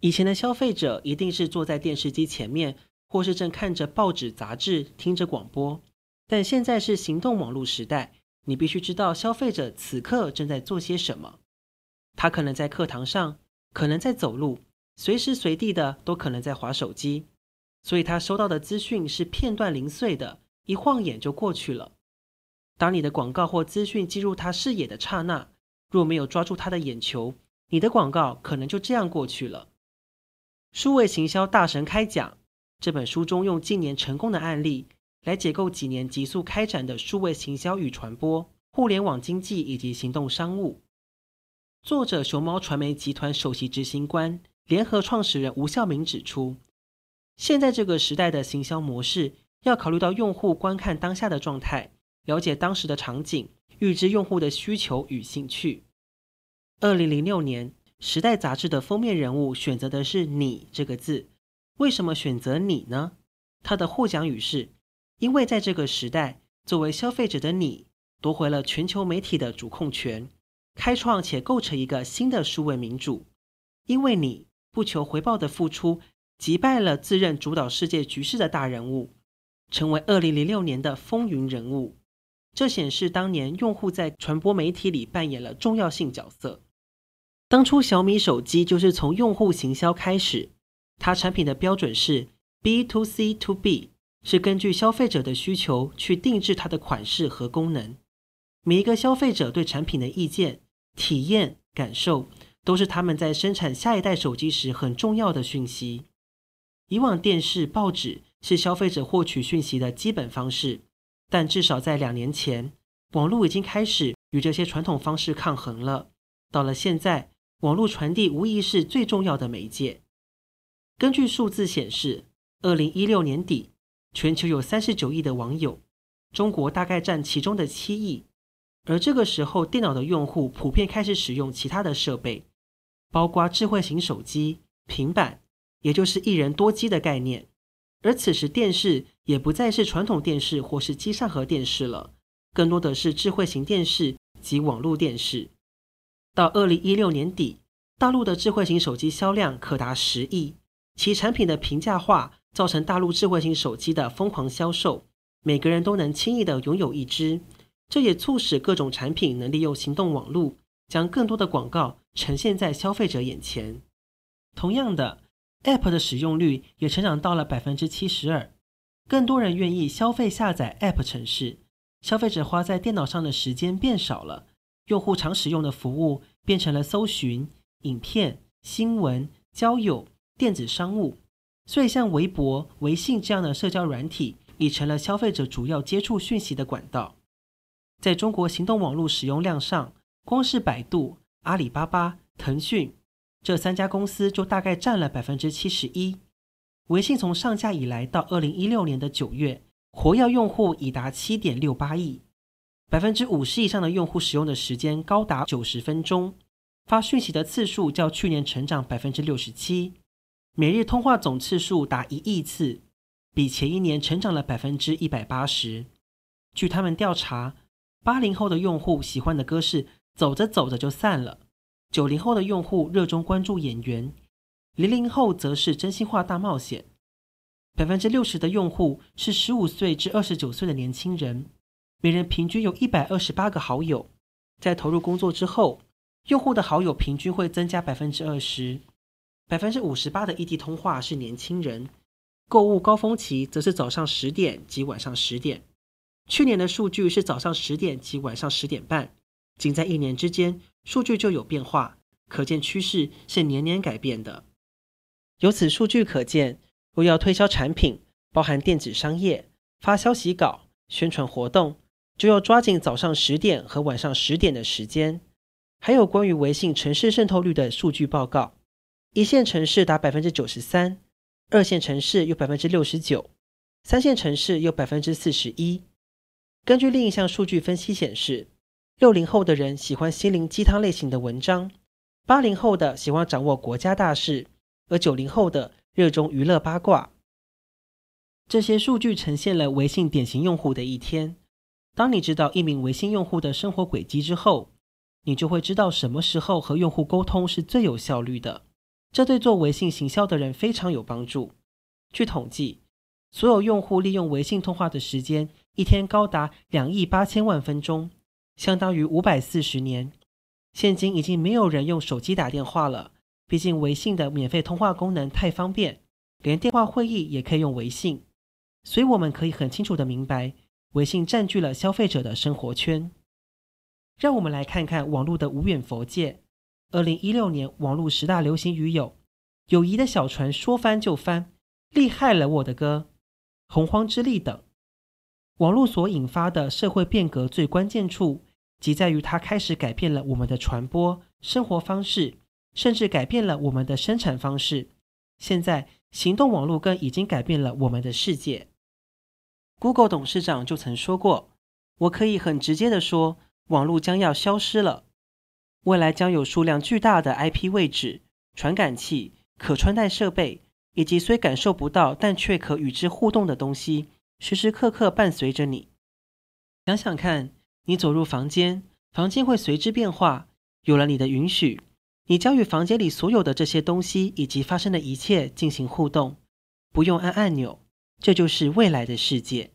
以前的消费者一定是坐在电视机前面，或是正看着报纸、杂志，听着广播。但现在是行动网络时代，你必须知道消费者此刻正在做些什么。他可能在课堂上，可能在走路，随时随地的都可能在滑手机。所以他收到的资讯是片段零碎的，一晃眼就过去了。当你的广告或资讯进入他视野的刹那，若没有抓住他的眼球，你的广告可能就这样过去了。数位行销大神开讲这本书中，用近年成功的案例来解构几年急速开展的数位行销与传播、互联网经济以及行动商务。作者熊猫传媒集团首席执行官、联合创始人吴孝明指出，现在这个时代的行销模式要考虑到用户观看当下的状态，了解当时的场景，预知用户的需求与兴趣。二零零六年。《时代》杂志的封面人物选择的是“你”这个字，为什么选择你呢？他的获奖语是：“因为在这个时代，作为消费者的你夺回了全球媒体的主控权，开创且构成一个新的数位民主。因为你不求回报的付出，击败了自认主导世界局势的大人物，成为二零零六年的风云人物。这显示当年用户在传播媒体里扮演了重要性角色。”当初小米手机就是从用户行销开始，它产品的标准是 B to C to B，是根据消费者的需求去定制它的款式和功能。每一个消费者对产品的意见、体验、感受，都是他们在生产下一代手机时很重要的讯息。以往电视、报纸是消费者获取讯息的基本方式，但至少在两年前，网络已经开始与这些传统方式抗衡了。到了现在，网络传递无疑是最重要的媒介。根据数字显示，二零一六年底，全球有三十九亿的网友，中国大概占其中的七亿。而这个时候，电脑的用户普遍开始使用其他的设备，包括智慧型手机、平板，也就是一人多机的概念。而此时，电视也不再是传统电视或是机上盒电视了，更多的是智慧型电视及网络电视。到二零一六年底，大陆的智慧型手机销量可达十亿，其产品的平价化造成大陆智慧型手机的疯狂销售，每个人都能轻易的拥有一只。这也促使各种产品能利用行动网络，将更多的广告呈现在消费者眼前。同样的，App 的使用率也成长到了百分之七十二，更多人愿意消费下载 App 城市，消费者花在电脑上的时间变少了。用户常使用的服务变成了搜寻、影片、新闻、交友、电子商务，所以像微博、微信这样的社交软体已成了消费者主要接触讯息的管道。在中国行动网络使用量上，光是百度、阿里巴巴、腾讯这三家公司就大概占了百分之七十一。微信从上架以来到二零一六年的九月，活跃用户已达七点六八亿。百分之五十以上的用户使用的时间高达九十分钟，发讯息的次数较去年成长百分之六十七，每日通话总次数达一亿次，比前一年成长了百分之一百八十。据他们调查，八零后的用户喜欢的歌是走着走着就散了，九零后的用户热衷关注演员，零零后则是真心话大冒险。百分之六十的用户是十五岁至二十九岁的年轻人。每人平均有一百二十八个好友，在投入工作之后，用户的好友平均会增加百分之二十。百分之五十八的异地通话是年轻人，购物高峰期则是早上十点及晚上十点。去年的数据是早上十点及晚上十点半，仅在一年之间，数据就有变化，可见趋势是年年改变的。由此数据可见，若要推销产品，包含电子商业、发消息稿、宣传活动。就要抓紧早上十点和晚上十点的时间。还有关于微信城市渗透率的数据报告，一线城市达百分之九十三，二线城市有百分之六十九，三线城市有百分之四十一。根据另一项数据分析显示，六零后的人喜欢心灵鸡汤类型的文章，八零后的喜欢掌握国家大事，而九零后的热衷娱乐八卦。这些数据呈现了微信典型用户的一天。当你知道一名微信用户的生活轨迹之后，你就会知道什么时候和用户沟通是最有效率的。这对做微信行销的人非常有帮助。据统计，所有用户利用微信通话的时间一天高达两亿八千万分钟，相当于五百四十年。现今已经没有人用手机打电话了，毕竟微信的免费通话功能太方便，连电话会议也可以用微信。所以我们可以很清楚的明白，微信占据了消费者的生活圈。让我们来看看网络的无远佛界。二零一六年，网络十大流行语有：“友谊的小船说翻就翻”，“厉害了我的哥”，“洪荒之力”等。网络所引发的社会变革最关键处，即在于它开始改变了我们的传播、生活方式，甚至改变了我们的生产方式。现在，行动网络更已经改变了我们的世界。Google 董事长就曾说过：“我可以很直接的说。”网络将要消失了，未来将有数量巨大的 IP 位置、传感器、可穿戴设备，以及虽感受不到但却可与之互动的东西，时时刻刻伴随着你。想想看，你走入房间，房间会随之变化。有了你的允许，你将与房间里所有的这些东西以及发生的一切进行互动，不用按按钮。这就是未来的世界。